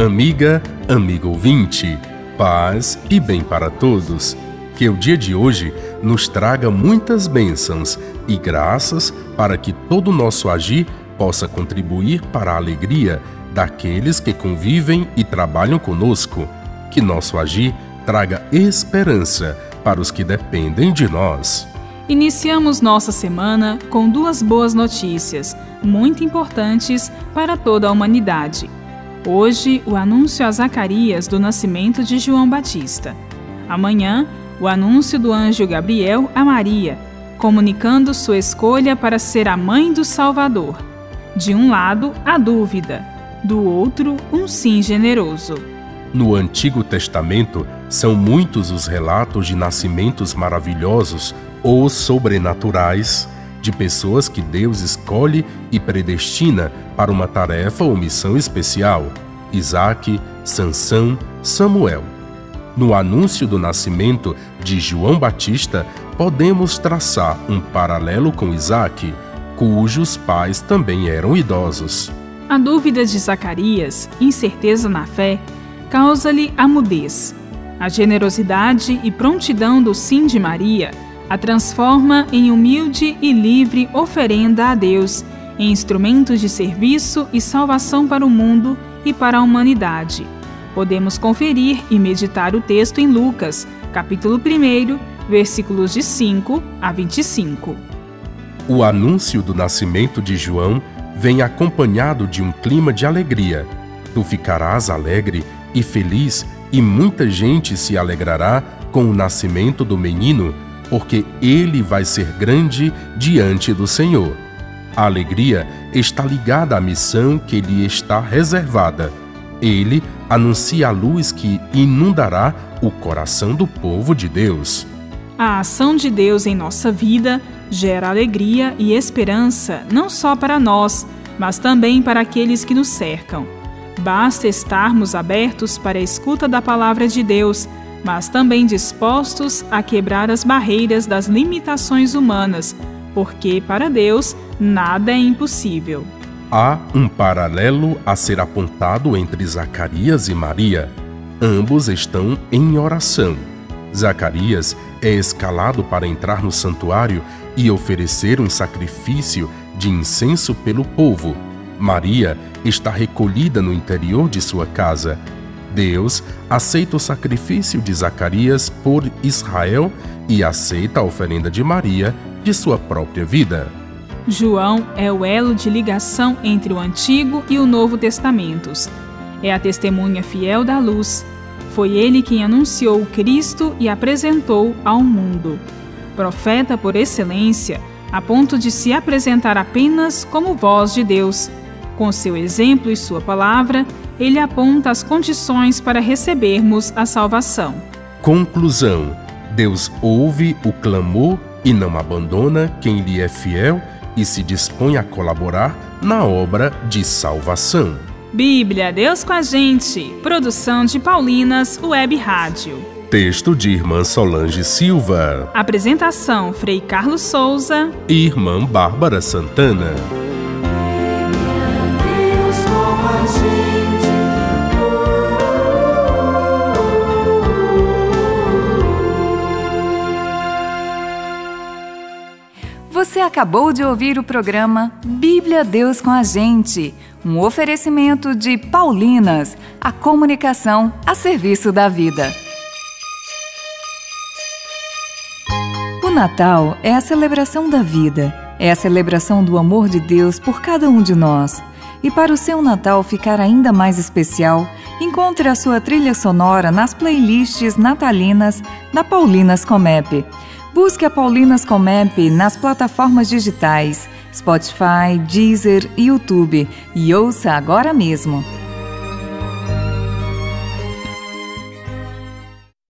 Amiga, amigo ouvinte, paz e bem para todos. Que o dia de hoje nos traga muitas bênçãos e graças para que todo o nosso agir possa contribuir para a alegria daqueles que convivem e trabalham conosco. Que nosso agir traga esperança para os que dependem de nós. Iniciamos nossa semana com duas boas notícias, muito importantes para toda a humanidade. Hoje, o anúncio a Zacarias do nascimento de João Batista. Amanhã, o anúncio do anjo Gabriel a Maria, comunicando sua escolha para ser a mãe do Salvador. De um lado, a dúvida, do outro, um sim generoso. No Antigo Testamento, são muitos os relatos de nascimentos maravilhosos ou sobrenaturais de pessoas que Deus escolhe e predestina para uma tarefa ou missão especial. Isaac, Sansão, Samuel. No anúncio do nascimento de João Batista, podemos traçar um paralelo com Isaac, cujos pais também eram idosos. A dúvida de Zacarias, incerteza na fé, causa-lhe a mudez. A generosidade e prontidão do sim de Maria a transforma em humilde e livre oferenda a Deus, em instrumentos de serviço e salvação para o mundo e para a humanidade. Podemos conferir e meditar o texto em Lucas, capítulo 1, versículos de 5 a 25. O anúncio do nascimento de João vem acompanhado de um clima de alegria. Tu ficarás alegre e feliz, e muita gente se alegrará com o nascimento do menino, porque ele vai ser grande diante do Senhor. A alegria está ligada à missão que lhe está reservada. Ele anuncia a luz que inundará o coração do povo de Deus. A ação de Deus em nossa vida gera alegria e esperança não só para nós, mas também para aqueles que nos cercam. Basta estarmos abertos para a escuta da palavra de Deus, mas também dispostos a quebrar as barreiras das limitações humanas, porque para Deus nada é impossível. Há um paralelo a ser apontado entre Zacarias e Maria. Ambos estão em oração. Zacarias é escalado para entrar no santuário e oferecer um sacrifício de incenso pelo povo. Maria está recolhida no interior de sua casa. Deus aceita o sacrifício de Zacarias por Israel e aceita a oferenda de Maria de sua própria vida. João é o elo de ligação entre o Antigo e o Novo Testamentos. É a testemunha fiel da luz. Foi ele quem anunciou o Cristo e apresentou ao mundo. Profeta por excelência, a ponto de se apresentar apenas como voz de Deus com seu exemplo e sua palavra, ele aponta as condições para recebermos a salvação. Conclusão: Deus ouve o clamor e não abandona quem lhe é fiel e se dispõe a colaborar na obra de salvação. Bíblia, Deus com a gente. Produção de Paulinas Web Rádio. Texto de Irmã Solange Silva. Apresentação: Frei Carlos Souza e Irmã Bárbara Santana. Você acabou de ouvir o programa Bíblia Deus com a Gente, um oferecimento de Paulinas, a comunicação a serviço da vida. O Natal é a celebração da vida, é a celebração do amor de Deus por cada um de nós. E para o seu Natal ficar ainda mais especial, encontre a sua trilha sonora nas playlists natalinas da Paulinas Comep. Busque a Paulinas Comep nas plataformas digitais Spotify, Deezer e YouTube e ouça agora mesmo.